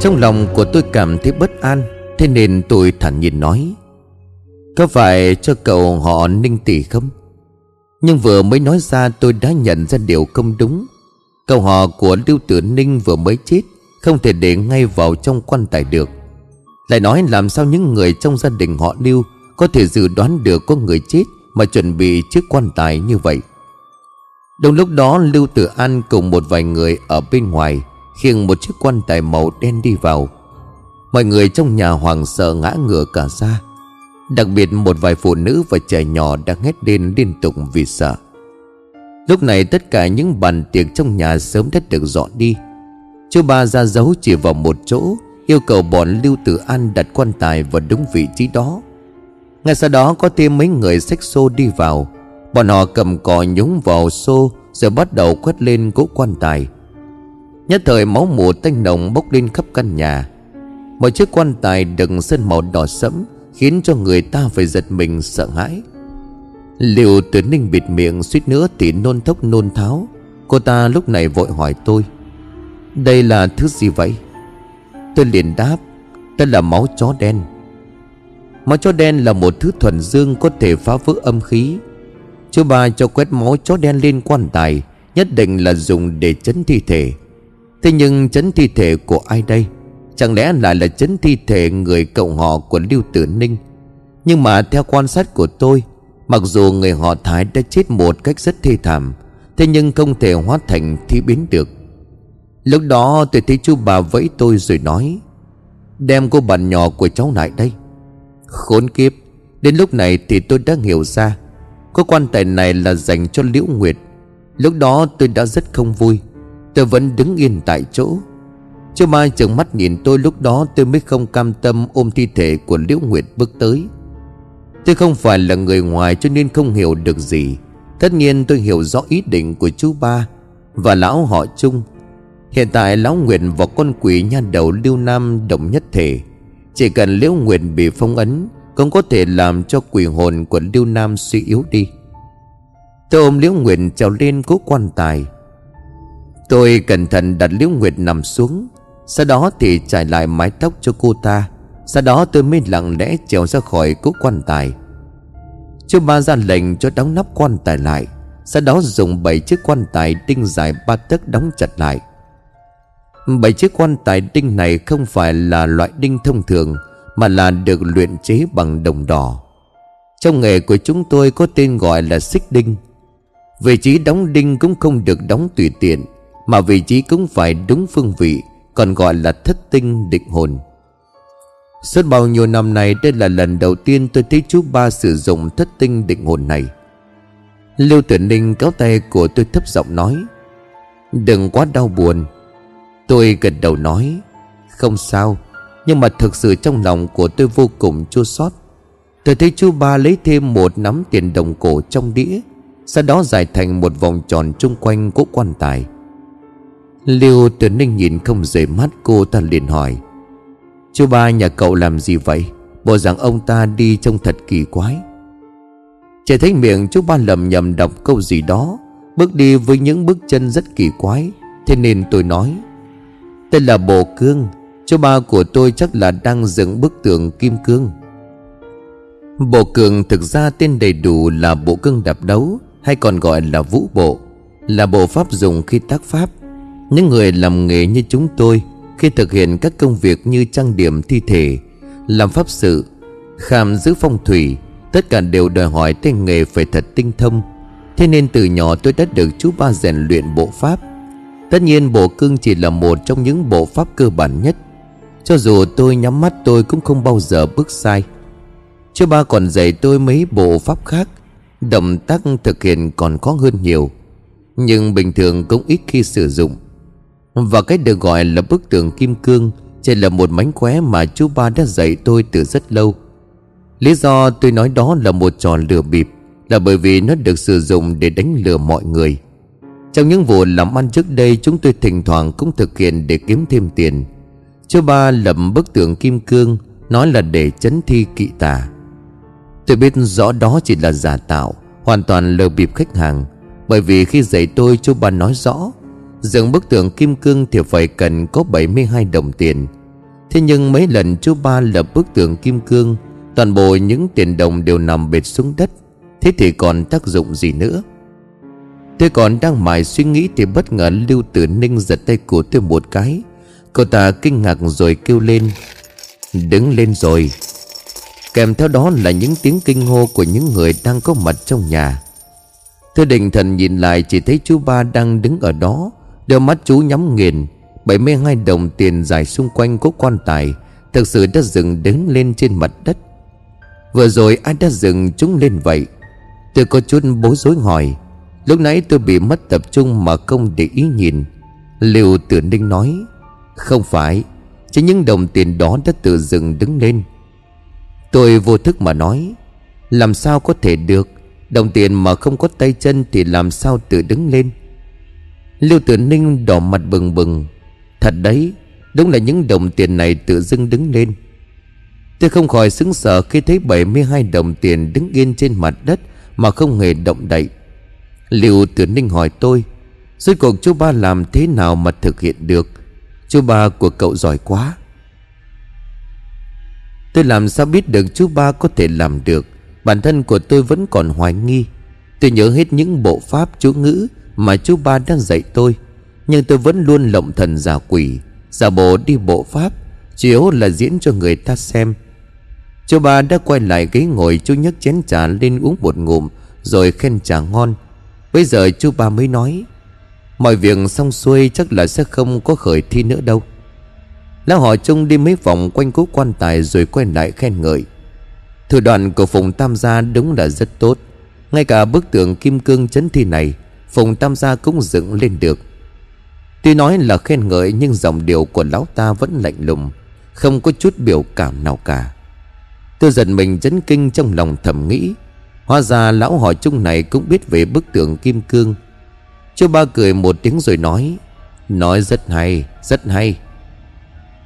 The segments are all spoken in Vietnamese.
Trong lòng của tôi cảm thấy bất an, Thế nên tôi thản nhiên nói, Có phải cho cậu họ ninh tỷ không? Nhưng vừa mới nói ra tôi đã nhận ra điều không đúng. Cậu họ của Lưu Tử Ninh vừa mới chết, Không thể để ngay vào trong quan tài được. Lại nói làm sao những người trong gia đình họ Lưu Có thể dự đoán được có người chết Mà chuẩn bị chiếc quan tài như vậy? Đồng lúc đó Lưu Tử An cùng một vài người ở bên ngoài Khiêng một chiếc quan tài màu đen đi vào. Mọi người trong nhà hoàng sợ ngã ngửa cả ra. Đặc biệt một vài phụ nữ và trẻ nhỏ đang hét lên liên tục vì sợ. Lúc này tất cả những bàn tiệc trong nhà sớm đã được dọn đi. Chú ba ra dấu chỉ vào một chỗ, Yêu cầu bọn Lưu Tử An đặt quan tài vào đúng vị trí đó. Ngay sau đó có thêm mấy người xách xô đi vào. Bọn họ cầm cò nhúng vào xô, Rồi bắt đầu quét lên cỗ quan tài. Nhất thời máu mùa tanh nồng bốc lên khắp căn nhà. Một chiếc quan tài đựng sơn màu đỏ sẫm Khiến cho người ta phải giật mình sợ hãi. Liệu tử ninh bịt miệng suýt nữa thì nôn thốc nôn tháo. Cô ta lúc này vội hỏi tôi, Đây là thứ gì vậy? Tôi liền đáp Đây là máu chó đen. Máu chó đen là một thứ thuần dương Có thể phá vỡ âm khí. Chú ba cho quét máu chó đen lên quan tài, Nhất định là dùng để chấn thi thể. Thế nhưng chấn thi thể của ai đây? Chẳng lẽ lại là chấn thi thể người cậu họ của Lưu Tử Ninh? Nhưng mà theo quan sát của tôi, Mặc dù người họ Thái đã chết một cách rất thê thảm, Thế nhưng không thể hóa thành thi biến được. Lúc đó tôi thấy chú bà vẫy tôi rồi nói, Đem cô bạn nhỏ của cháu lại đây. Khốn kiếp, Đến lúc này thì tôi đã hiểu ra, Có quan tài này là dành cho Liễu Nguyệt. Lúc đó tôi đã rất không vui Tôi vẫn đứng yên tại chỗ. Chú Mai trợn mắt nhìn tôi lúc đó, tôi mới không cam tâm ôm thi thể của Liễu Nguyệt bước tới. Tôi không phải là người ngoài cho nên không hiểu được gì. Tất nhiên tôi hiểu rõ ý định của chú ba Và lão họ chung. Hiện tại lão Nguyệt và con quỷ nha đầu Lưu Nam đồng nhất thể. Chỉ cần Liễu Nguyệt bị phong ấn, Cũng có thể làm cho quỷ hồn của Lưu Nam suy yếu đi. Tôi ôm Liễu Nguyệt trèo lên cố quan tài. Tôi cẩn thận đặt Liễu Nguyệt nằm xuống. Sau đó thì trải lại mái tóc cho cô ta. Sau đó tôi mới lặng lẽ trèo ra khỏi cố quan tài. Chú ba ra lệnh cho đóng nắp quan tài lại. Sau đó dùng bảy chiếc quan tài đinh dài ba tấc đóng chặt lại. Bảy chiếc quan tài đinh này không phải là loại đinh thông thường, Mà là được luyện chế bằng đồng đỏ. Trong nghề của chúng tôi có tên gọi là xích đinh. Vị trí đóng đinh cũng không được đóng tùy tiện. Mà vị trí cũng phải đúng phương vị, Còn gọi là thất tinh định hồn. Suốt bao nhiêu năm nay, đây là lần đầu tiên tôi thấy chú ba sử dụng thất tinh định hồn này. Lưu Tử Ninh kéo tay của tôi thấp giọng nói, Đừng quá đau buồn. Tôi gật đầu nói, Không sao, Nhưng mà thực sự trong lòng của tôi vô cùng chua xót. Tôi thấy chú ba lấy thêm một nắm tiền đồng cổ trong đĩa, Sau đó giải thành một vòng tròn chung quanh cỗ quan tài. Lưu từ Ninh nhìn không rời mắt, cô ta liền hỏi. Chú ba nhà cậu làm gì vậy? Bộ rằng ông ta đi trông thật kỳ quái. Chỉ thấy miệng chú ba lầm nhầm đọc câu gì đó. Bước đi với những bước chân rất kỳ quái. Thế nên tôi nói, Tên là Bộ Cương, Chú ba của tôi chắc là đang dựng bức tượng kim cương. Bộ Cường thực ra tên đầy đủ là Bộ Cương đạp đấu, Hay còn gọi là Vũ Bộ, Là bộ pháp dùng khi tác pháp. Những người làm nghề như chúng tôi khi thực hiện các công việc như trang điểm thi thể, Làm pháp sự, Khám giữ phong thủy, Tất cả đều đòi hỏi tay nghề phải thật tinh thông. Thế nên từ nhỏ tôi đã được chú ba rèn luyện bộ pháp. Tất nhiên bộ cương chỉ là một trong những bộ pháp cơ bản nhất. Cho dù tôi nhắm mắt tôi cũng không bao giờ bước sai. Chú ba còn dạy tôi mấy bộ pháp khác, Động tác thực hiện còn khó hơn nhiều. Nhưng bình thường cũng ít khi sử dụng và cái được gọi là bức tường kim cương Chỉ là một mánh khóe mà chú ba đã dạy tôi từ rất lâu. Lý do tôi nói đó là một trò lừa bịp, Là bởi vì nó được sử dụng để đánh lừa mọi người. Trong những vụ làm ăn trước đây, Chúng tôi thỉnh thoảng cũng thực hiện để kiếm thêm tiền. Chú ba lập bức tượng kim cương, Nói là để chấn thi kỵ tà. Tôi biết rõ đó chỉ là giả tạo, Hoàn toàn lừa bịp khách hàng, Bởi vì khi dạy tôi, chú ba nói rõ Dựng bức tượng kim cương thì phải cần có 72 đồng tiền. Thế nhưng mấy lần chú ba lập bức tượng kim cương, Toàn bộ những tiền đồng đều nằm bệt xuống đất. Thế thì còn tác dụng gì nữa? Tôi còn đang mải suy nghĩ Thì bất ngờ Lưu Tử Ninh giật tay của tôi một cái. Cậu ta kinh ngạc rồi kêu lên, Đứng lên rồi. Kèm theo đó là những tiếng kinh hô Của những người đang có mặt trong nhà. Tôi định thần nhìn lại Chỉ thấy chú ba đang đứng ở đó. Đôi mắt chú nhắm nghiền 72 đồng tiền dài xung quanh cố quan tài Thực sự đã dựng đứng lên trên mặt đất. Vừa rồi ai đã dựng chúng lên vậy? Tôi có chút bối rối hỏi. Lúc nãy tôi bị mất tập trung mà không để ý nhìn. Liều tử ninh nói, Không phải, Chỉ những đồng tiền đó đã tự dựng đứng lên. Tôi vô thức mà nói, Làm sao có thể được? Đồng tiền mà không có tay chân Thì làm sao tự đứng lên? Lưu tử ninh đỏ mặt bừng bừng. Thật đấy, Đúng là những đồng tiền này tự dưng đứng lên. Tôi không khỏi xứng sở khi thấy 72 đồng tiền đứng yên trên mặt đất Mà không hề động đậy. Liệu tử ninh hỏi tôi, Rốt cuộc chú ba làm thế nào mà thực hiện được? Chú ba của cậu giỏi quá. Tôi làm sao biết được chú ba có thể làm được? Bản thân của tôi vẫn còn hoài nghi. Tôi nhớ hết những bộ pháp chú ngữ mà chú ba đang dạy tôi. Nhưng tôi vẫn luôn lộng thần giả quỷ, Giả bộ đi bộ pháp, Chủ yếu là diễn cho người ta xem. Chú ba đã quay lại ghế ngồi, Chú nhấc chén trà lên uống một ngụm, Rồi khen trà ngon. Bây giờ chú ba mới nói, Mọi việc xong xuôi chắc là sẽ không có khởi thi nữa đâu. Lão hỏi chung đi mấy vòng quanh cố quan tài Rồi quay lại khen ngợi. Thủ đoạn của Phùng Tam gia đúng là rất tốt. Ngay cả bức tượng kim cương chấn thi này Phùng Tam gia cũng dựng lên được. Tuy nói là khen ngợi Nhưng dòng điệu của lão ta vẫn lạnh lùng Không có chút biểu cảm nào cả. Tôi giật mình chấn kinh trong lòng thầm nghĩ. Hóa ra lão hỏi chung này cũng biết về bức tượng kim cương. Chú ba cười một tiếng rồi nói Nói rất hay, rất hay.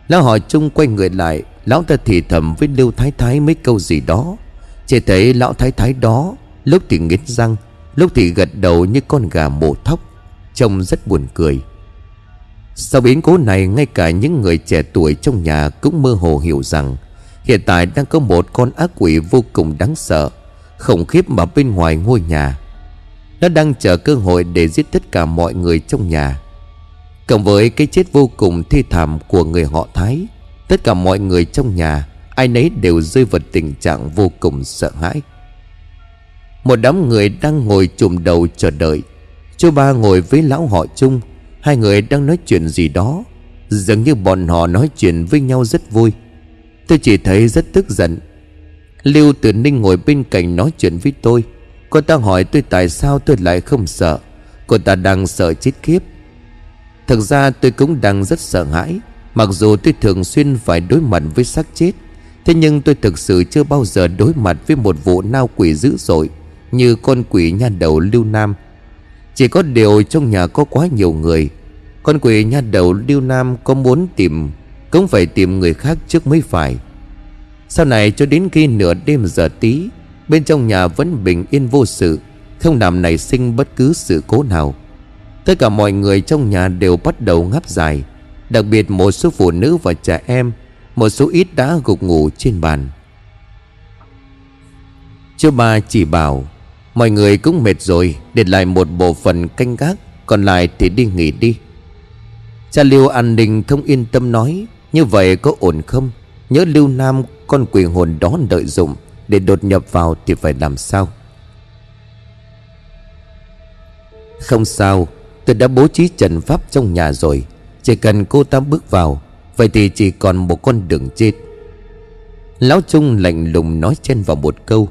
Lão hỏi chung quay người lại Lão ta thì thầm với Lưu Thái Thái mấy câu gì đó. Chỉ thấy lão Thái Thái đó Lúc thì nghiến răng Lúc thì gật đầu như con gà mổ thóc, Trông rất buồn cười. Sau biến cố này, Ngay cả những người trẻ tuổi trong nhà Cũng mơ hồ hiểu rằng Hiện tại đang có một con ác quỷ vô cùng đáng sợ, Khủng khiếp mà bên ngoài ngôi nhà. Nó đang chờ cơ hội để giết tất cả mọi người trong nhà. Cộng với cái chết vô cùng thi thảm của người họ Thái, Tất cả mọi người trong nhà, Ai nấy đều rơi vào tình trạng vô cùng sợ hãi. Một đám người đang ngồi chùm đầu chờ đợi. Chú ba ngồi với lão họ chung. Hai người đang nói chuyện gì đó. Dường như bọn họ nói chuyện với nhau rất vui. Tôi chỉ thấy rất tức giận. Lưu Tử Ninh ngồi bên cạnh nói chuyện với tôi. Cô ta hỏi tôi tại sao tôi lại không sợ. Cô ta đang sợ chết khiếp. Thực ra tôi cũng đang rất sợ hãi. Mặc dù tôi thường xuyên phải đối mặt với xác chết, Thế nhưng tôi thực sự chưa bao giờ đối mặt với một vụ nao quỷ dữ dội. Như con quỷ nha đầu Lưu Nam. Chỉ có điều trong nhà có quá nhiều người. Con quỷ nha đầu Lưu Nam có muốn tìm, Cũng phải tìm người khác trước mới phải. Sau này cho đến khi nửa đêm giờ tí, Bên trong nhà vẫn bình yên vô sự, Không làm nảy sinh bất cứ sự cố nào. Tất cả mọi người trong nhà đều bắt đầu ngáp dài, Đặc biệt một số phụ nữ và trẻ em, Một số ít đã gục ngủ trên bàn. Chú ba chỉ bảo Mọi người cũng mệt rồi, Để lại một bộ phận canh gác, Còn lại thì đi nghỉ đi. Cha Lưu an ninh không yên tâm nói, Như vậy có ổn không? Nhớ Lưu Nam, con quỷ hồn đó đợi dụng Để đột nhập vào thì phải làm sao? Không sao, Tôi đã bố trí trận pháp trong nhà rồi, Chỉ cần cô ta bước vào, Vậy thì chỉ còn một con đường chết. Lão Trung lạnh lùng nói chen vào một câu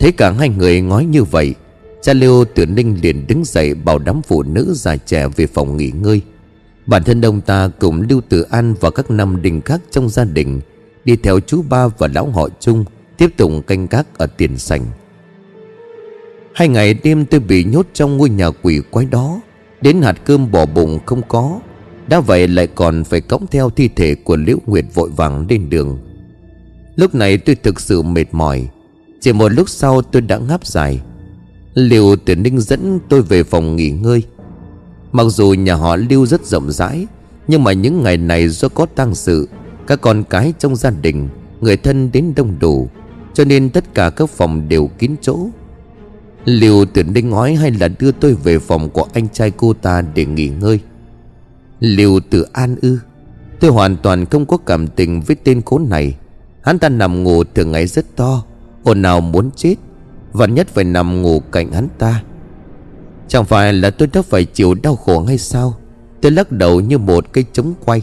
Thấy cả hai người nói như vậy Cha Liêu Tử Ninh liền đứng dậy Bảo đám phụ nữ già trẻ về phòng nghỉ ngơi. Bản thân ông ta cùng Lưu Tử An Và các năm đình khác trong gia đình, Đi theo chú ba và lão họ Chung Tiếp tục canh gác ở tiền sảnh. Hai ngày đêm tôi bị nhốt trong ngôi nhà quỷ quái đó, Đến hạt cơm bỏ bụng không có, Đã vậy lại còn phải cõng theo thi thể của Liễu Nguyệt vội vàng lên đường. Lúc này tôi thực sự mệt mỏi chỉ một lúc sau tôi đã ngáp dài. Liều tuyển ninh dẫn tôi về phòng nghỉ ngơi. Mặc dù nhà họ Lưu rất rộng rãi, Nhưng mà những ngày này do có tang sự, Các con cái trong gia đình, Người thân đến đông đủ, Cho nên tất cả các phòng đều kín chỗ. Liệu tuyển ninh nói hay là đưa tôi về phòng của anh trai cô ta để nghỉ ngơi. Liệu tự an ư, Tôi hoàn toàn không có cảm tình với tên khốn này. Hắn ta nằm ngủ thường ngày rất to ồn nào muốn chết Và nhất phải nằm ngủ cạnh hắn ta. Chẳng phải là tôi đã phải chịu đau khổ hay sao? Tôi lắc đầu như một cây trống quay.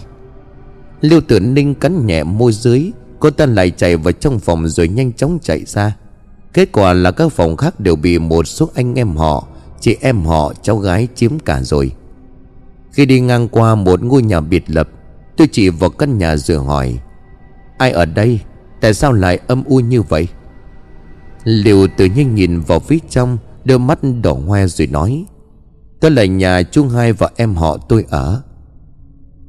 Lưu tử ninh cắn nhẹ môi dưới, Cô ta lại chạy vào trong phòng rồi nhanh chóng chạy ra. Kết quả là các phòng khác đều bị một số anh em họ, Chị em họ, cháu gái chiếm cả rồi. Khi đi ngang qua một ngôi nhà biệt lập, Tôi chỉ vào căn nhà rồi hỏi, Ai ở đây? Tại sao lại âm u như vậy? Liều tự nhiên nhìn vào phía trong, Đôi mắt đỏ hoe rồi nói Đó là nhà chung hai và em họ tôi ở.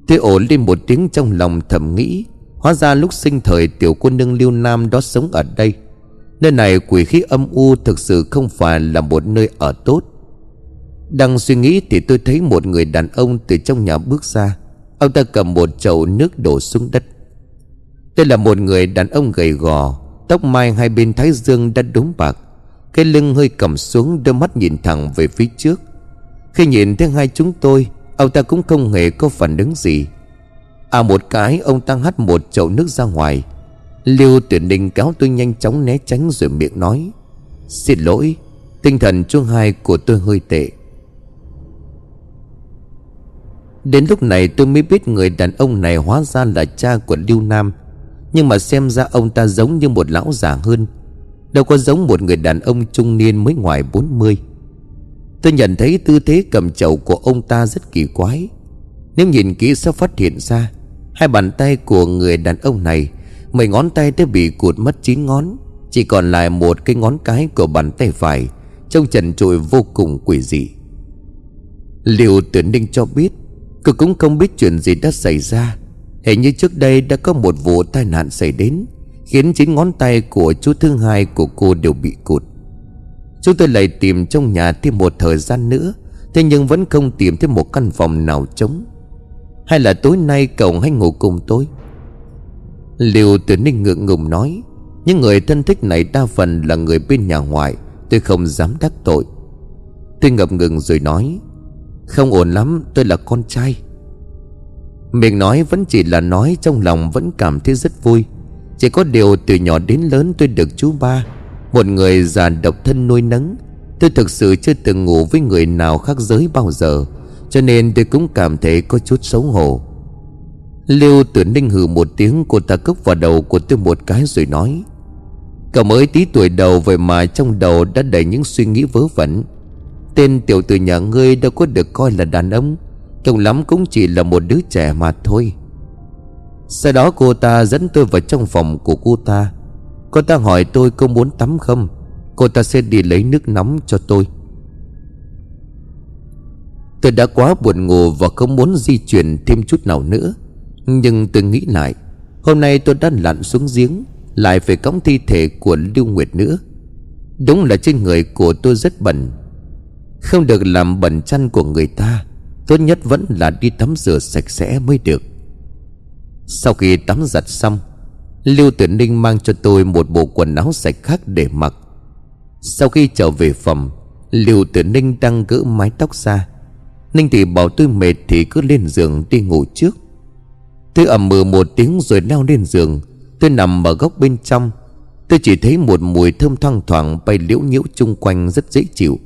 Tôi ổ lên một tiếng trong lòng thầm nghĩ, Hóa ra lúc sinh thời tiểu cô nương liêu nam đó sống ở đây, Nơi này quỷ khí âm u thực sự không phải là một nơi ở tốt. Đang suy nghĩ thì tôi thấy một người đàn ông từ trong nhà bước ra, Ông ta cầm một chậu nước đổ xuống đất. Đây là một người đàn ông gầy gò Tóc mai hai bên thái dương đã đốm bạc. Cái lưng hơi cầm xuống, đôi mắt nhìn thẳng về phía trước. Khi nhìn thấy hai chúng tôi, Ông ta cũng không hề có phản ứng gì. À một cái, ông ta hắt một chậu nước ra ngoài. Liêu tuyển ninh kéo tôi nhanh chóng né tránh rồi miệng nói, Xin lỗi, Tinh thần chuông hai của tôi hơi tệ. Đến lúc này tôi mới biết người đàn ông này hóa ra là cha của Lưu Nam. Nhưng mà xem ra ông ta giống như một lão già hơn. Đâu có giống một người đàn ông trung niên mới ngoài 40 Tôi nhận thấy tư thế cầm chậu của ông ta rất kỳ quái. Nếu nhìn kỹ sẽ phát hiện ra, Hai bàn tay của người đàn ông này Mười ngón tay đã bị cụt mất chín ngón. Chỉ còn lại một cái ngón cái của bàn tay phải, Trông trần trụi vô cùng quỷ dị. Liệu tuyển ninh cho biết, Cô cũng không biết chuyện gì đã xảy ra. Hình như trước đây đã có một vụ tai nạn xảy đến, Khiến chín ngón tay của chú thứ hai của cô đều bị cụt. Chúng tôi lại tìm trong nhà thêm một thời gian nữa, Thế nhưng vẫn không tìm thấy một căn phòng nào trống. Hay là tối nay cậu hãy ngủ cùng tôi? Liều từ ninh ngượng ngùng nói, Những người thân thích này đa phần là người bên nhà ngoại, Tôi không dám đắc tội. Tôi ngập ngừng rồi nói, Không ổn lắm, tôi là con trai. Mình nói vẫn chỉ là nói, Trong lòng vẫn cảm thấy rất vui. Chỉ có điều từ nhỏ đến lớn tôi được chú ba, Một người già độc thân nuôi nấng. Tôi thực sự chưa từng ngủ với người nào khác giới bao giờ, Cho nên tôi cũng cảm thấy có chút xấu hổ. Lưu tử ninh hừ một tiếng, Cô ta cốc vào đầu của tôi một cái rồi nói, Cậu mới tí tuổi đầu Vậy mà trong đầu đã đầy những suy nghĩ vớ vẩn. Tên tiểu tử nhà ngươi đâu có được coi là đàn ông. Cùng lắm cũng chỉ là một đứa trẻ mà thôi. Sau đó cô ta dẫn tôi vào trong phòng của cô ta. Cô ta hỏi tôi có muốn tắm không? Cô ta sẽ đi lấy nước nóng cho tôi. Tôi đã quá buồn ngủ và không muốn di chuyển thêm chút nào nữa. Nhưng tôi nghĩ lại, Hôm nay tôi đã lặn xuống giếng, Lại phải cõng thi thể của Lưu Nguyệt nữa. Đúng là trên người của tôi rất bẩn. Không được làm bẩn chăn của người ta. Tốt nhất vẫn là đi tắm rửa sạch sẽ mới được. Sau khi tắm giặt xong, Lưu Tuyển Ninh mang cho tôi một bộ quần áo sạch khác để mặc. Sau khi trở về phòng, Lưu Tuyển Ninh đang gỡ mái tóc ra. Ninh thì bảo tôi mệt thì cứ lên giường đi ngủ trước. Tôi ẩm mừ một tiếng rồi leo lên giường. Tôi nằm ở góc bên trong. Tôi chỉ thấy một mùi thơm thoang thoảng bay liễu nhiễu chung quanh rất dễ chịu.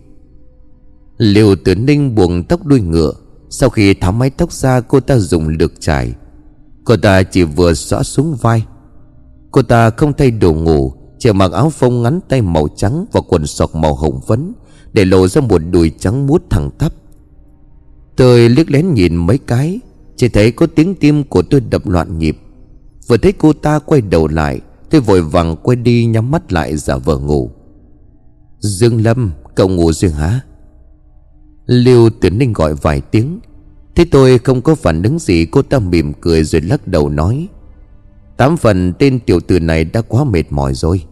Liều tử ninh buông tóc đuôi ngựa. Sau khi tháo mái tóc ra, cô ta dùng lược trải. Cô ta chỉ vừa xõa xuống vai. Cô ta không thay đồ ngủ, Chỉ mặc áo phông ngắn tay màu trắng Và quần sọc màu hồng phấn, Để lộ ra một đùi trắng muốt thẳng tắp. Tôi liếc lén nhìn mấy cái, Chỉ thấy có tiếng tim của tôi đập loạn nhịp. Vừa thấy cô ta quay đầu lại, Tôi vội vàng quay đi nhắm mắt lại, giả vờ ngủ. Dương Lâm, Cậu ngủ riêng hả? Lưu Tuyển Ninh gọi vài tiếng. Thế tôi không có phản ứng gì, Cô ta mỉm cười rồi lắc đầu nói. Tám phần tên tiểu tử này đã quá mệt mỏi rồi.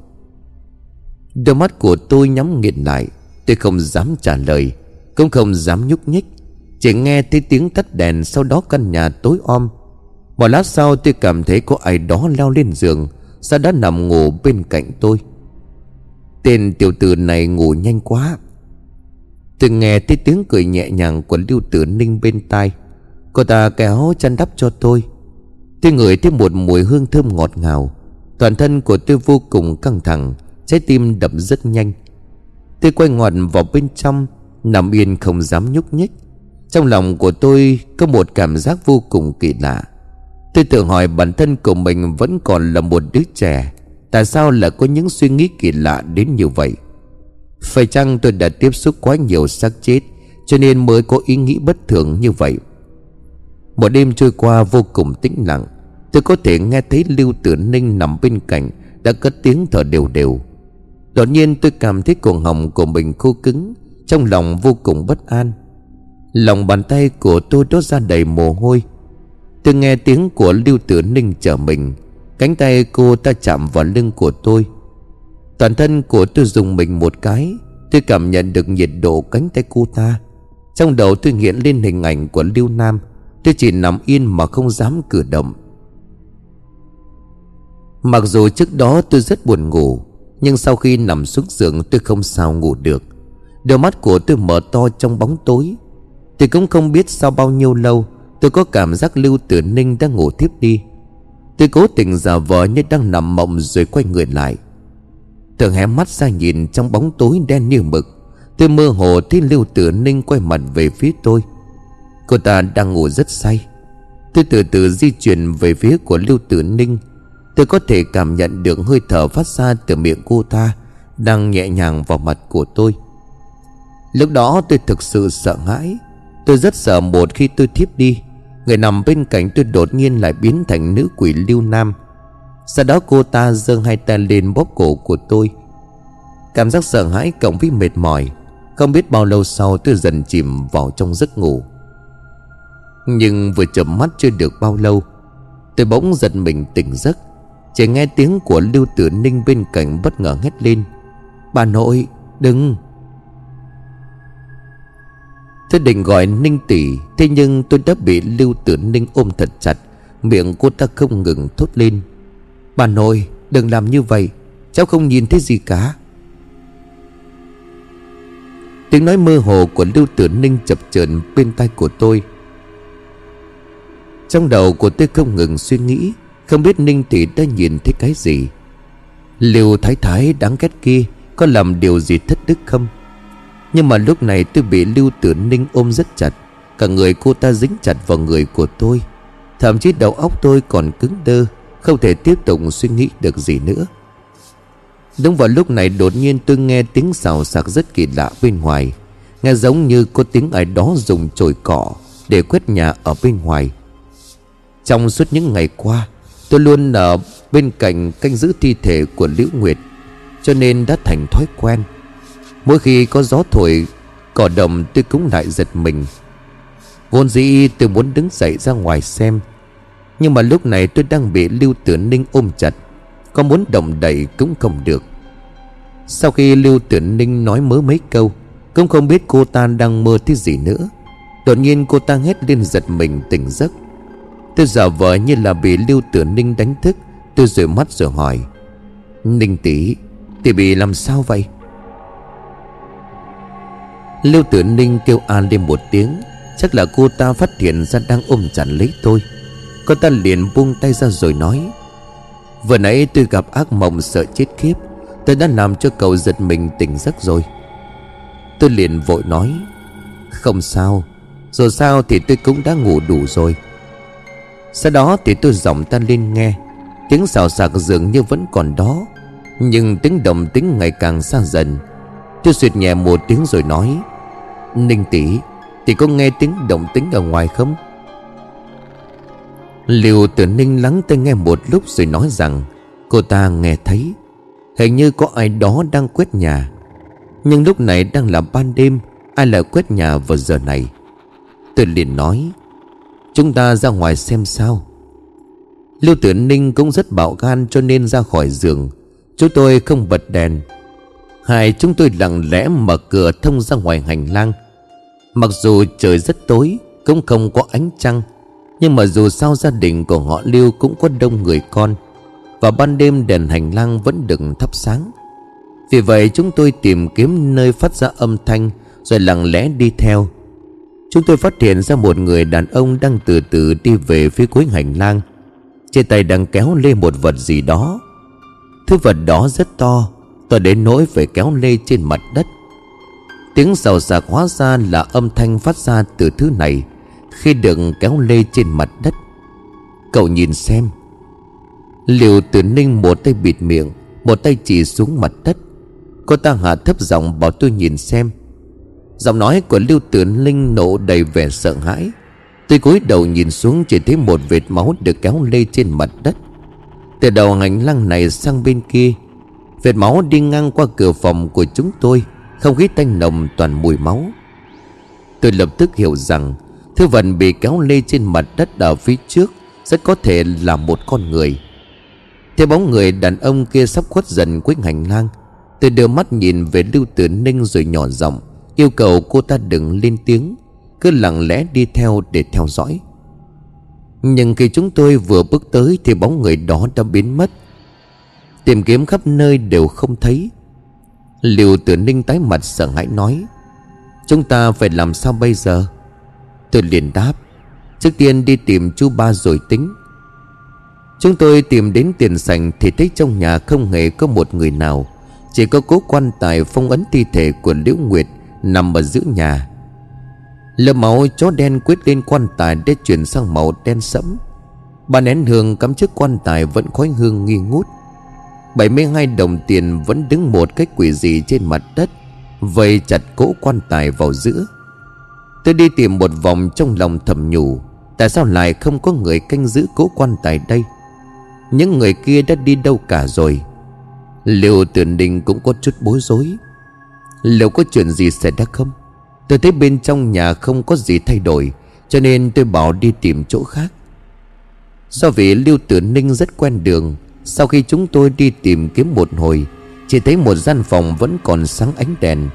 Đôi mắt của tôi nhắm nghiệt lại, Tôi không dám trả lời, Cũng không dám nhúc nhích. Chỉ nghe thấy tiếng tắt đèn Sau đó căn nhà tối om. Một lát sau tôi cảm thấy có ai đó leo lên giường Sao đã nằm ngủ bên cạnh tôi. Tên tiểu tử này ngủ nhanh quá. Tôi nghe thấy tiếng cười nhẹ nhàng của Lưu Tử Ninh bên tai. Cô ta kéo chăn đắp cho tôi. Tôi ngửi thấy một mùi hương thơm ngọt ngào. Toàn thân của tôi vô cùng căng thẳng, Trái tim đập rất nhanh. Tôi quay ngoặt vào bên trong, Nằm yên không dám nhúc nhích. Trong lòng của tôi có một cảm giác vô cùng kỳ lạ. Tôi tự hỏi bản thân của mình vẫn còn là một đứa trẻ. Tại sao lại có những suy nghĩ kỳ lạ đến như vậy? Phải chăng tôi đã tiếp xúc quá nhiều xác chết, Cho nên mới có ý nghĩ bất thường như vậy? Một đêm trôi qua vô cùng tĩnh lặng, Tôi có thể nghe thấy Lưu Tử Ninh nằm bên cạnh, Đã cất tiếng thở đều đều. Đột nhiên tôi cảm thấy cổ họng của mình khô cứng, Trong lòng vô cùng bất an. Lòng bàn tay của tôi đốt ra đầy mồ hôi. Tôi nghe tiếng của Lưu Tử Ninh chở mình, Cánh tay cô ta chạm vào lưng của tôi. Toàn thân của tôi dùng mình một cái, Tôi cảm nhận được nhiệt độ cánh tay cô ta. Trong đầu tôi hiện lên hình ảnh của Lưu Nam, Tôi chỉ nằm yên mà không dám cử động. Mặc dù trước đó tôi rất buồn ngủ, Nhưng sau khi nằm xuống giường tôi không sao ngủ được. Đôi mắt của tôi mở to trong bóng tối. Tôi cũng không biết sau bao nhiêu lâu, Tôi có cảm giác Lưu Tử Ninh đang ngủ tiếp đi. Tôi cố tình giả vờ như đang nằm mộng rồi quay người lại. Tôi hé mắt ra nhìn trong bóng tối đen như mực. Tôi mơ hồ thấy Lưu Tử Ninh quay mặt về phía tôi. Cô ta đang ngủ rất say. Tôi từ từ di chuyển về phía của Lưu Tử Ninh. Tôi có thể cảm nhận được hơi thở phát ra từ miệng cô ta Đang nhẹ nhàng vào mặt của tôi. Lúc đó tôi thực sự sợ hãi. Tôi rất sợ một khi tôi thiếp đi, Người nằm bên cạnh tôi đột nhiên lại biến thành nữ quỷ lưu nam. Sau đó cô ta giơ hai tay lên bóp cổ của tôi. Cảm giác sợ hãi cộng với mệt mỏi, Không biết bao lâu sau tôi dần chìm vào trong giấc ngủ. Nhưng vừa chậm mắt chưa được bao lâu, Tôi bỗng giật mình tỉnh giấc, Chỉ nghe tiếng của Lưu Tử Ninh bên cạnh bất ngờ hét lên, Bà nội, đừng! Tôi định gọi Ninh tỷ, Thế nhưng tôi đã bị Lưu Tử Ninh ôm thật chặt, Miệng cô ta không ngừng thốt lên, Bà nội, đừng làm như vậy, Cháu không nhìn thấy gì cả. Tiếng nói mơ hồ của Lưu Tử Ninh chập chờn bên tai của tôi. Trong đầu của tôi không ngừng suy nghĩ, Không biết Ninh tỷ đã nhìn thấy cái gì. Lưu Thái Thái đáng ghét kia Có làm điều gì thất đức không? Nhưng mà lúc này tôi bị Lưu Tử Ninh ôm rất chặt, Cả người cô ta dính chặt vào người của tôi. Thậm chí đầu óc tôi còn cứng đơ, Không thể tiếp tục suy nghĩ được gì nữa. Đúng vào lúc này đột nhiên tôi nghe tiếng xào sạc rất kỳ lạ bên ngoài. Nghe giống như có tiếng ai đó dùng chổi cọ Để quét nhà ở bên ngoài. Trong suốt những ngày qua, Tôi luôn ở bên cạnh canh giữ thi thể của Liễu Nguyệt, Cho nên đã thành thói quen. Mỗi khi có gió thổi, Cỏ đồng tôi cũng lại giật mình. Vốn dĩ tôi muốn đứng dậy ra ngoài xem, Nhưng mà lúc này tôi đang bị Lưu Tử Ninh ôm chặt, Có muốn động đậy cũng không được. Sau khi Lưu tuyển Ninh nói mớ mấy câu, Cũng không biết cô ta đang mơ thứ gì nữa. Đột nhiên cô ta hét lên giật mình tỉnh giấc. Tôi giả vờ như là bị Lưu tuyển Ninh đánh thức, Tôi rửa mắt rồi hỏi, Ninh tỷ Tỷ bị làm sao vậy? Lưu tuyển Ninh kêu an lên một tiếng, Chắc là cô ta phát hiện ra đang ôm chặt lấy tôi. Cô ta liền buông tay ra rồi nói, Vừa nãy tôi gặp ác mộng sợ chết khiếp Tôi đã làm cho cậu giật mình tỉnh giấc rồi. Tôi liền vội nói, Không sao, Dù sao thì tôi cũng đã ngủ đủ rồi. Sau đó thì tôi giọng tan lên nghe, Tiếng xào xạc dường như vẫn còn đó, Nhưng tiếng động tính ngày càng xa dần. Tôi suyệt nhẹ một tiếng rồi nói, Ninh tỷ Tỷ có nghe tiếng động tính ở ngoài không? Liều tử ninh lắng tai nghe một lúc rồi nói rằng, Cô ta nghe thấy. Hình như có ai đó đang quét nhà. Nhưng lúc này đang là ban đêm, Ai lại quét nhà vào giờ này? Tôi liền nói, Chúng ta ra ngoài xem sao. Lưu Tử Ninh cũng rất bạo gan cho nên ra khỏi giường. Chúng tôi không bật đèn. Hai chúng tôi lặng lẽ mở cửa thông ra ngoài hành lang. Mặc dù trời rất tối, Cũng không có ánh trăng, Nhưng mà dù sao gia đình của họ Lưu cũng có đông người con. Và ban đêm đèn hành lang vẫn đừng thắp sáng. Vì vậy chúng tôi tìm kiếm nơi phát ra âm thanh Rồi lặng lẽ đi theo. Chúng tôi phát hiện ra một người đàn ông đang từ từ đi về phía cuối hành lang. Trên tay đang kéo lê một vật gì đó. Thứ vật đó rất to To đến nỗi phải kéo lê trên mặt đất. Tiếng xào xạc hóa ra là âm thanh phát ra từ thứ này Khi được kéo lê trên mặt đất. Cậu nhìn xem. Liều tử ninh một tay bịt miệng, Một tay chỉ xuống mặt đất. Cô ta hạ thấp giọng bảo tôi nhìn xem. Giọng nói của Lưu Tử Linh nổ đầy vẻ sợ hãi. Tôi cúi đầu nhìn xuống chỉ thấy một vệt máu được kéo lê trên mặt đất. Từ đầu hành lang này sang bên kia, Vệt máu đi ngang qua cửa phòng của chúng tôi, Không khí tanh nồng toàn mùi máu. Tôi lập tức hiểu rằng, Thứ vật bị kéo lê trên mặt đất ở phía trước Rất có thể là một con người thế bóng người đàn ông kia sắp khuất dần cuối hành lang, Tôi đưa mắt nhìn về Lưu Tử Ninh rồi nhỏ giọng, Yêu cầu cô ta đừng lên tiếng, Cứ lặng lẽ đi theo để theo dõi. Nhưng khi chúng tôi vừa bước tới Thì bóng người đó đã biến mất. Tìm kiếm khắp nơi đều không thấy. Liều tử ninh tái mặt sợ hãi nói, Chúng ta phải làm sao bây giờ? Tôi liền đáp, Trước tiên đi tìm chú ba rồi tính. Chúng tôi tìm đến tiền sảnh Thì thấy trong nhà không hề có một người nào. Chỉ có cố quan tài phong ấn thi thể của Liễu Nguyệt Nằm ở giữa nhà. Lớp máu chó đen quyết lên quan tài Để chuyển sang màu đen sẫm. Ba nén hương cắm trước quan tài Vẫn khói hương nghi ngút. 72 đồng tiền vẫn đứng một cách quỷ dị trên mặt đất, Vây chặt cỗ quan tài vào giữa. Tôi đi tìm một vòng trong lòng thầm nhủ, Tại sao lại không có người canh giữ cỗ quan tài đây? Những người kia đã đi đâu cả rồi? Liệu tuyển đình cũng có chút bối rối? Liệu có chuyện gì xảy ra không? Tôi thấy bên trong nhà không có gì thay đổi, Cho nên tôi bảo đi tìm chỗ khác. Do vì Lưu Tử Ninh rất quen đường, Sau khi chúng tôi đi tìm kiếm một hồi, Chỉ thấy một gian phòng vẫn còn sáng ánh đèn.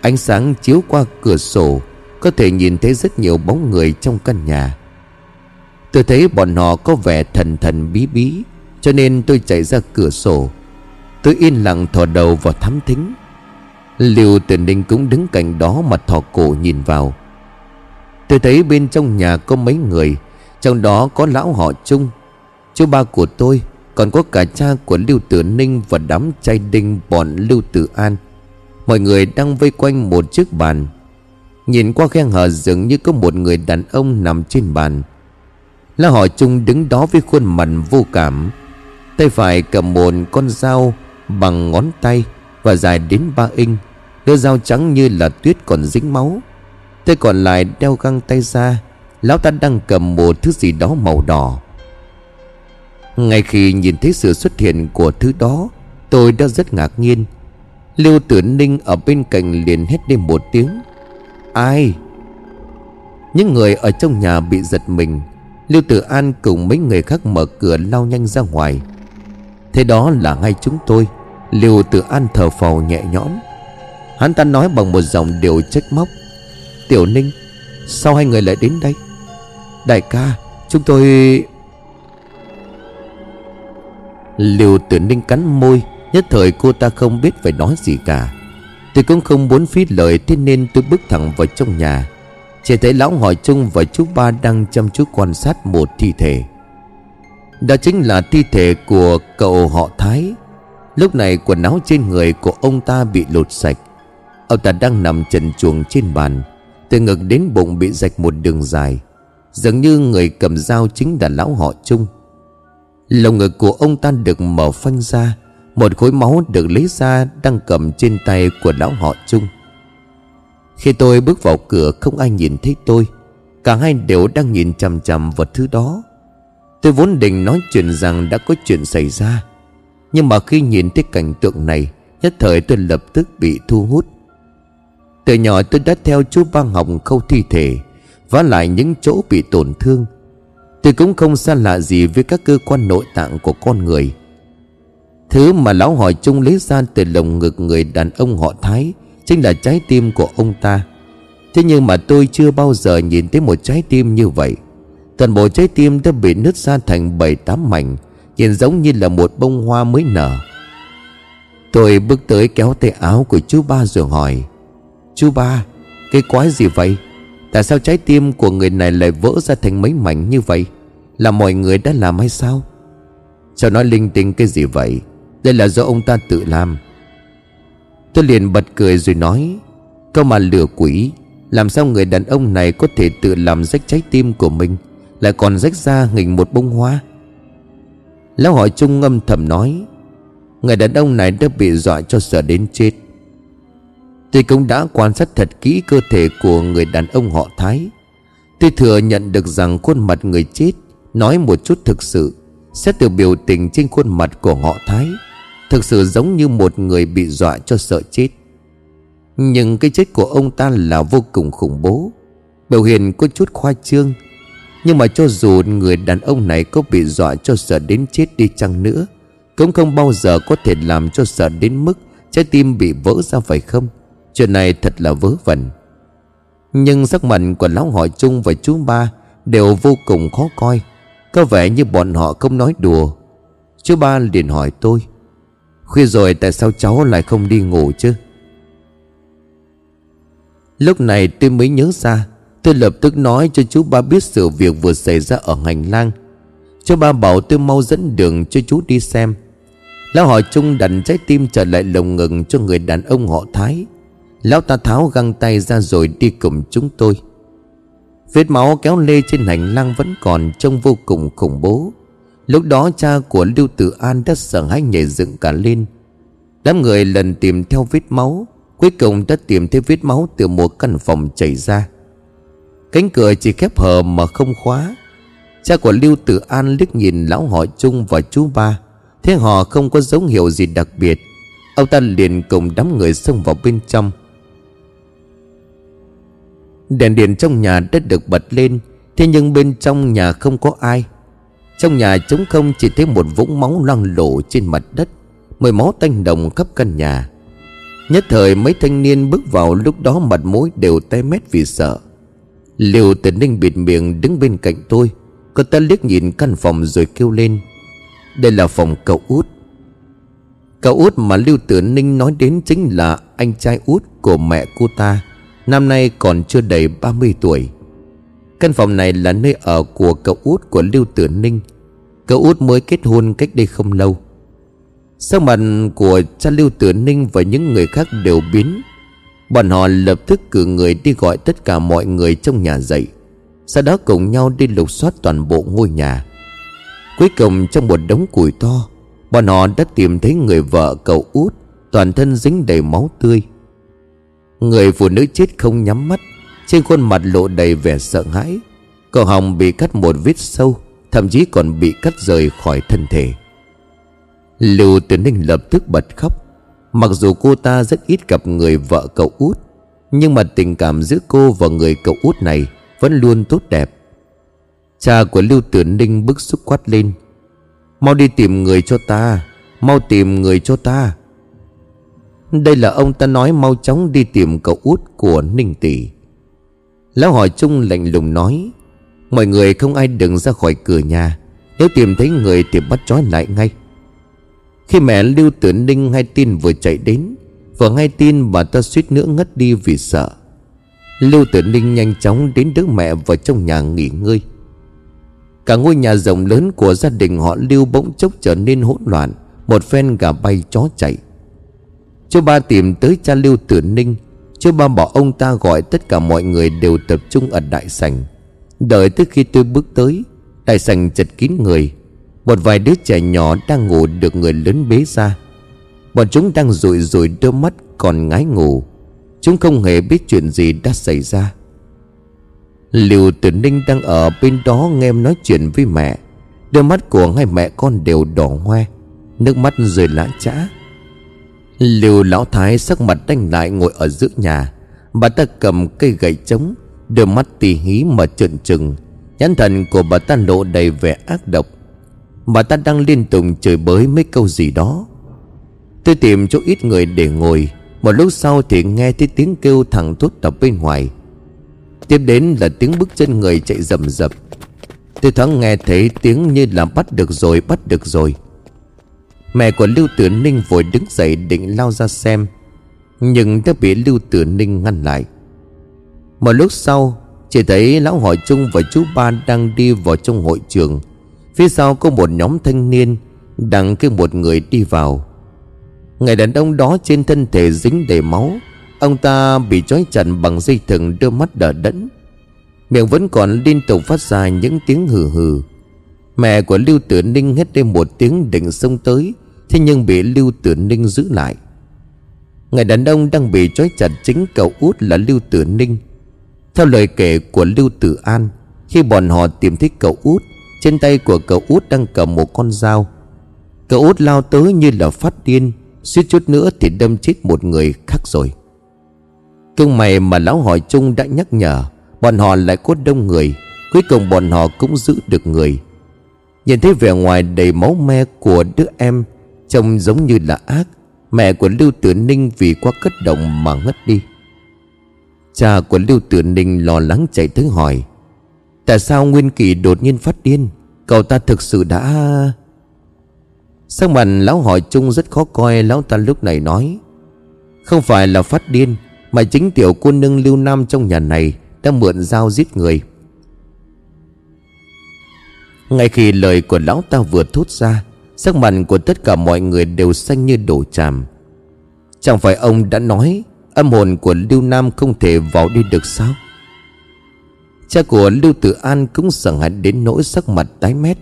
Ánh sáng chiếu qua cửa sổ, Có thể nhìn thấy rất nhiều bóng người trong căn nhà. Tôi thấy bọn họ có vẻ thần thần bí bí, Cho nên tôi chạy ra cửa sổ. Tôi yên lặng thò đầu vào thám thính. Liêu Tử Ninh cũng đứng cạnh đó mà thò cổ nhìn vào. Tôi thấy bên trong nhà có mấy người, Trong đó có lão họ Trung, Chú ba của tôi, Còn có cả cha của Lưu Tử Ninh Và đám trai đinh bọn Lưu Tử An. Mọi người đang vây quanh một chiếc bàn. Nhìn qua khe hở dường như có một người đàn ông nằm trên bàn. Lão họ Trung đứng đó với khuôn mặt vô cảm. Tay phải cầm một con dao bằng ngón tay Và dài đến ba inch. Đôi dao trắng như là tuyết còn dính máu. Tay còn lại đeo găng tay ra. Lão ta đang cầm một thứ gì đó màu đỏ. Ngay khi nhìn thấy sự xuất hiện của thứ đó, Tôi đã rất ngạc nhiên. Lưu Tử Ninh ở bên cạnh liền hét lên một tiếng. Ai? Những người ở trong nhà bị giật mình. Lưu Tử An cùng mấy người khác mở cửa lao nhanh ra ngoài. Thế đó là ngay chúng tôi. Lưu Tử An thở phào nhẹ nhõm. Hắn ta nói bằng một giọng đều trách móc. Tiểu Ninh, Sao hai người lại đến đây? Đại ca, Chúng tôi Lưu tử ninh cắn môi, Nhất thời cô ta không biết phải nói gì cả. Tôi cũng không muốn phí lời, Thế nên tôi bước thẳng vào trong nhà. Chỉ thấy lão hỏi chung và chú ba Đang chăm chú quan sát một thi thể. Đó chính là thi thể của cậu họ Thái. Lúc này quần áo trên người của ông ta bị lột sạch. Ông ta đang nằm trần chuồng trên bàn. Từ ngực đến bụng bị rạch một đường dài. Dường như người cầm dao chính là lão họ chung Lồng ngực của ông ta được mở phanh ra. Một khối máu được lấy ra Đang cầm trên tay của lão họ chung khi tôi bước vào cửa, Không ai nhìn thấy tôi. Cả hai đều đang nhìn chằm chằm vào thứ đó. Tôi vốn định nói chuyện rằng đã có chuyện xảy ra. Nhưng mà khi nhìn thấy cảnh tượng này, Nhất thời tôi lập tức bị thu hút. Từ nhỏ tôi đã theo chú ba hồng khâu thi thể, Vá lại những chỗ bị tổn thương. Tôi cũng không xa lạ gì với các cơ quan nội tạng của con người. Thứ mà lão hỏi chung lấy ra từ lồng ngực người đàn ông họ Thái Chính là trái tim của ông ta. Thế nhưng mà tôi chưa bao giờ nhìn thấy một trái tim như vậy. Toàn bộ trái tim đã bị nứt ra thành bảy tám mảnh, Nhìn giống như là một bông hoa mới nở. Tôi bước tới kéo tay áo của chú ba rồi hỏi, Chú ba, Cái quái gì vậy? Tại sao trái tim của người này lại vỡ ra thành mấy mảnh như vậy? Là mọi người đã làm hay sao? Sao nói linh tinh cái gì vậy? Đây là do ông ta tự làm. Tôi liền bật cười rồi nói Câu mà lửa quỷ, Làm sao người đàn ông này có thể tự làm rách trái tim của mình, Lại còn rách ra hình một bông hoa? Lão hỏi trung âm thầm nói, Người đàn ông này đã bị dọa cho sợ đến chết. Tôi cũng đã quan sát thật kỹ cơ thể của người đàn ông họ Thái Tôi thừa nhận được rằng khuôn mặt người chết Nói một chút thực sự, Xét từ biểu tình trên khuôn mặt của họ Thái Thực sự giống như một người bị dọa cho sợ chết. Nhưng cái chết của ông ta là vô cùng khủng bố. Biểu hiện có chút khoa trương, Nhưng mà cho dù người đàn ông này có bị dọa cho sợ đến chết đi chăng nữa, Cũng không bao giờ có thể làm cho sợ đến mức Trái tim bị vỡ ra phải không? Chuyện này thật là vớ vẩn. Nhưng sắc mặt của lão họ chung và chú ba Đều vô cùng khó coi. Có vẻ như bọn họ không nói đùa. Chú ba liền hỏi tôi Khuya rồi tại sao cháu lại không đi ngủ chứ? Lúc này tôi mới nhớ ra, Tôi lập tức nói cho chú ba biết sự việc vừa xảy ra ở hành lang. Chú ba bảo tôi mau dẫn đường cho chú đi xem. Lão hỏi chung đặt trái tim trở lại lồng ngừng cho người đàn ông họ Thái. Lão ta tháo găng tay ra rồi đi cùng chúng tôi. Vết máu kéo lê trên hành lang vẫn còn trông vô cùng khủng bố. Lúc đó cha của Lưu Tử An đã sợ hãi nhảy dựng cả lên. Đám người lần tìm theo vết máu, Cuối cùng đã tìm thấy vết máu từ một căn phòng chảy ra. Cánh cửa chỉ khép hờ mà không khóa. Cha của Lưu Tử An liếc nhìn lão họ Trung và chú ba Thế họ không có dấu hiệu gì đặc biệt. Ông ta liền cùng đám người xông vào bên trong. Đèn điện trong nhà đã được bật lên, Thế nhưng bên trong nhà không có ai. Trong nhà trống không chỉ thấy một vũng máu loang lổ trên mặt đất, Mười máu tanh đồng khắp căn nhà. Nhất thời mấy thanh niên bước vào, lúc đó mặt mũi đều té mét vì sợ. Liều tử ninh bịt miệng đứng bên cạnh tôi, Cô ta liếc nhìn căn phòng rồi kêu lên, Đây là phòng cậu út. Cậu út mà Lưu Tử Ninh nói đến chính là anh trai út của mẹ cô ta, Năm nay còn chưa đầy 30 tuổi. Căn phòng này là nơi ở của cậu út của Lưu Tử Ninh. Cậu út mới kết hôn cách đây không lâu. Sắc mặt của cha Lưu Tử Ninh và những người khác đều biến, Bọn họ lập tức cử người đi gọi tất cả mọi người trong nhà dậy Sau đó cùng nhau đi lục soát toàn bộ ngôi nhà. Cuối cùng trong một đống củi to, Bọn họ đã tìm thấy người vợ cậu út, Toàn thân dính đầy máu tươi. Người phụ nữ chết không nhắm mắt, Trên khuôn mặt lộ đầy vẻ sợ hãi Cậu họng bị cắt một vết sâu. Thậm chí còn bị cắt rời khỏi thân thể. Lưu Tuyển Ninh lập tức bật khóc. Mặc dù cô ta rất ít gặp người vợ cậu út, Nhưng mà tình cảm giữa cô và người cậu út này Vẫn luôn tốt đẹp. Cha của Lưu Tuyển Ninh bức xúc quát lên. Mau đi tìm người cho ta, Mau tìm người cho ta. Đây là ông ta nói mau chóng đi tìm cậu út của Ninh Tỷ. Lão hỏi chung lạnh lùng nói Mọi người không ai đừng ra khỏi cửa nhà. Nếu tìm thấy người thì bắt trói lại ngay. Khi mẹ Lưu Tử Ninh hay tin vừa chạy đến, Vừa ngay tin bà ta suýt nữa ngất đi vì sợ. Lưu Tử Ninh nhanh chóng đến đứa mẹ vào trong nhà nghỉ ngơi. Cả ngôi nhà rộng lớn của gia đình họ Lưu bỗng chốc trở nên hỗn loạn, Một phen gà bay chó chạy. Chú ba tìm tới cha Lưu Tử Ninh. Chú ba bảo ông ta gọi tất cả mọi người đều tập trung ở đại sảnh. Đợi tới khi tôi bước tới, Đại sành chật kín người. Một vài đứa trẻ nhỏ đang ngủ được người lớn bế ra. Bọn chúng đang rụi rụi đôi mắt còn ngái ngủ. Chúng không hề biết chuyện gì đã xảy ra. Liều tử ninh đang ở bên đó nghe em nói chuyện với mẹ. Đôi mắt của hai mẹ con đều đỏ hoe, Nước mắt rơi lã chã. Liều lão thái sắc mặt đanh lại ngồi ở giữa nhà. Bà ta cầm cây gậy trống Đôi mắt tì hí mà trợn trừng. Nhãn thần của bà ta lộ đầy vẻ ác độc. Bà ta đang liên tục chửi bới mấy câu gì đó. Tôi tìm chỗ ít người để ngồi. Một lúc sau thì nghe thấy tiếng kêu thẳng thốt ở bên ngoài. Tiếp đến là tiếng bước chân người chạy rầm rập. Tôi thoáng nghe thấy tiếng như là bắt được rồi, bắt được rồi. Mẹ của Lưu Tử Ninh vội đứng dậy định lao ra xem, Nhưng đã bị Lưu Tử Ninh ngăn lại. Một lúc sau, Chỉ thấy lão hỏi chung và chú ba đang đi vào trong hội trường. Phía sau có một nhóm thanh niên Đang kêu một người đi vào. Người đàn ông đó trên thân thể dính đầy máu. Ông ta bị trói chặt bằng dây thừng đưa mắt đờ đẫn. Miệng vẫn còn liên tục phát ra những tiếng hừ hừ. Mẹ của Lưu Tử Ninh hét lên một tiếng định xông tới, Thế nhưng bị Lưu Tử Ninh giữ lại. Người đàn ông đang bị trói chặt chính cậu út là Lưu Tử Ninh. Theo lời kể của Lưu Tử An, Khi bọn họ tìm thấy cậu út, Trên tay của cậu út đang cầm một con dao. Cậu út lao tới như là phát điên, suýt chút nữa thì đâm chết một người khác rồi. Cưng mày mà lão hỏi chung đã nhắc nhở, Bọn họ lại có đông người, Cuối cùng bọn họ cũng giữ được người. Nhìn thấy vẻ ngoài đầy máu me của đứa em, Trông giống như là ác, Mẹ của Lưu Tử Ninh vì quá kích động mà ngất đi. Cha của Lưu Tử Ninh lo lắng chạy tới hỏi, Tại sao Nguyên Kỳ đột nhiên phát điên? Cậu ta thực sự đã Sắc mặt lão hỏi chung rất khó coi, Lão ta lúc này nói, Không phải là phát điên, Mà chính tiểu cô nương lưu nam trong nhà này Đã mượn dao giết người. Ngay khi lời của lão ta vừa thốt ra, Sắc mặt của tất cả mọi người đều xanh như đổ tràm Chẳng phải ông đã nói Âm hồn của Lưu Nam không thể vào đi được sao? Cha của Lưu Tử An cũng sợ hãi đến nỗi sắc mặt tái mét.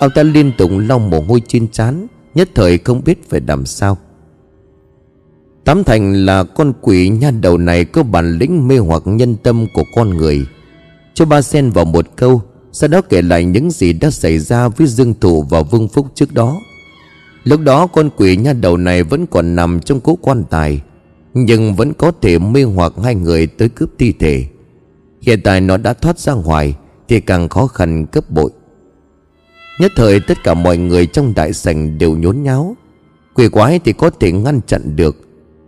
Ông ta liên tục lau mồ hôi trên trán, Nhất thời không biết phải làm sao. Tám thành là con quỷ nha đầu này Có bản lĩnh mê hoặc nhân tâm của con người. Cho ba sen vào một câu, Sau đó kể lại những gì đã xảy ra Với Dương Thủ và Vương Phúc trước đó. Lúc đó con quỷ nha đầu này Vẫn còn nằm trong cố quan tài. Nhưng vẫn có thể mê hoặc hai người Tới cướp thi thể. Hiện tại nó đã thoát ra ngoài Thì càng khó khăn cấp bội. Nhất thời tất cả mọi người trong đại sảnh đều nhốn nháo. Quỷ quái thì có thể ngăn chặn được,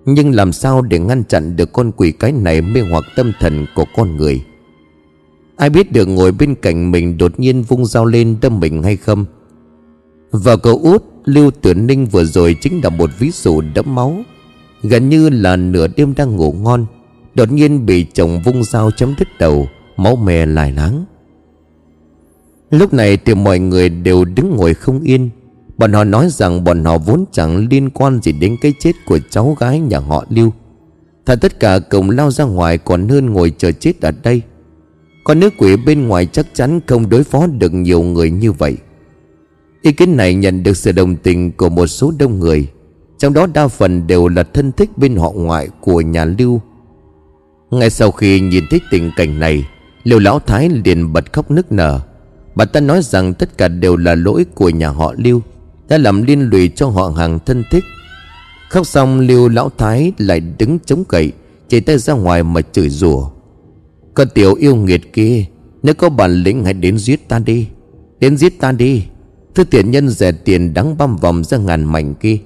Nhưng làm sao để ngăn chặn được con quỷ cái này mê hoặc tâm thần của con người? Ai biết được ngồi bên cạnh mình đột nhiên vung dao lên đâm mình hay không? Và cậu út Lưu Tử Ninh vừa rồi chính là một ví dụ đẫm máu. Gần như là nửa đêm đang ngủ ngon, Đột nhiên bị chồng vung dao chấm đứt đầu, Máu mè lại láng. Lúc này thì mọi người đều đứng ngồi không yên. Bọn họ nói rằng bọn họ vốn chẳng liên quan gì đến cái chết của cháu gái nhà họ Lưu. Thật tất cả cùng lao ra ngoài còn hơn ngồi chờ chết ở đây. Con nước quỷ bên ngoài chắc chắn không đối phó được nhiều người như vậy. Ý kiến này nhận được sự đồng tình của một số đông người. Trong đó đa phần đều là thân thích bên họ ngoại của nhà Lưu. Ngay sau khi nhìn thấy tình cảnh này Liêu Lão Thái liền bật khóc nức nở. Bà ta nói rằng tất cả đều là lỗi của nhà họ Lưu, Đã làm liên lụy cho họ hàng thân thích. Khóc xong, Lưu Lão Thái lại đứng chống cậy Chạy tay ra ngoài mà chửi rủa. Con tiểu yêu nghiệt kia, Nếu có bản lĩnh hãy đến giết ta đi, Đến giết ta đi. Thứ tiền nhân rẻ tiền đắng băm vòng ra ngàn mảnh kia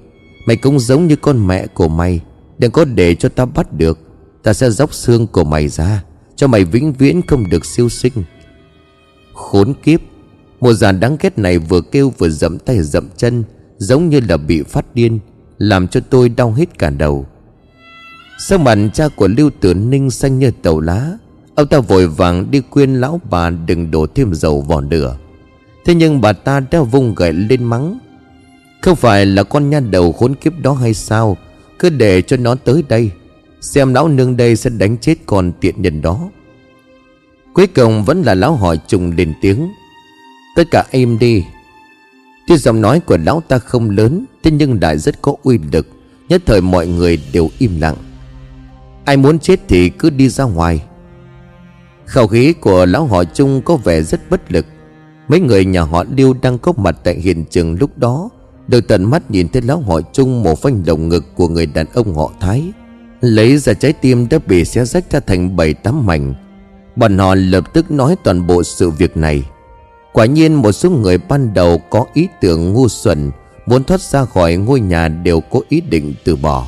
Mày cũng giống như con mẹ của mày. Đừng có để cho ta bắt được. Ta sẽ dốc xương của mày ra, Cho mày vĩnh viễn không được siêu sinh. Khốn kiếp. Một già đáng ghét này vừa kêu vừa dậm tay dậm chân, Giống như là bị phát điên, Làm cho tôi đau hết cả đầu. Sau màn cha của Lưu Tử Ninh xanh như tàu lá, Ông ta vội vàng đi khuyên lão bà đừng đổ thêm dầu vào lửa. Thế nhưng bà ta đã vung gậy lên mắng. Không phải là con nha đầu khốn kiếp đó hay sao? Cứ để cho nó tới đây, Xem lão nương đây sẽ đánh chết con tiện nhân đó. Cuối cùng vẫn là lão hỏi trùng lên tiếng. Tất cả im đi. Tuy giọng nói của lão ta không lớn, Thế nhưng lại rất có uy lực, Nhất thời mọi người đều im lặng. Ai muốn chết thì cứ đi ra ngoài. Khẩu khí của lão họ chung có vẻ rất bất lực. Mấy người nhà họ Liêu đang có mặt tại hiện trường lúc đó được tận mắt nhìn thấy lão họ chung một phanh lồng ngực của người đàn ông họ Thái. Lấy ra trái tim đã bị xé rách ra thành bảy tám mảnh. Bọn họ lập tức nói toàn bộ sự việc này. Quả nhiên một số người ban đầu có ý tưởng ngu xuẩn, Muốn thoát ra khỏi ngôi nhà đều có ý định từ bỏ.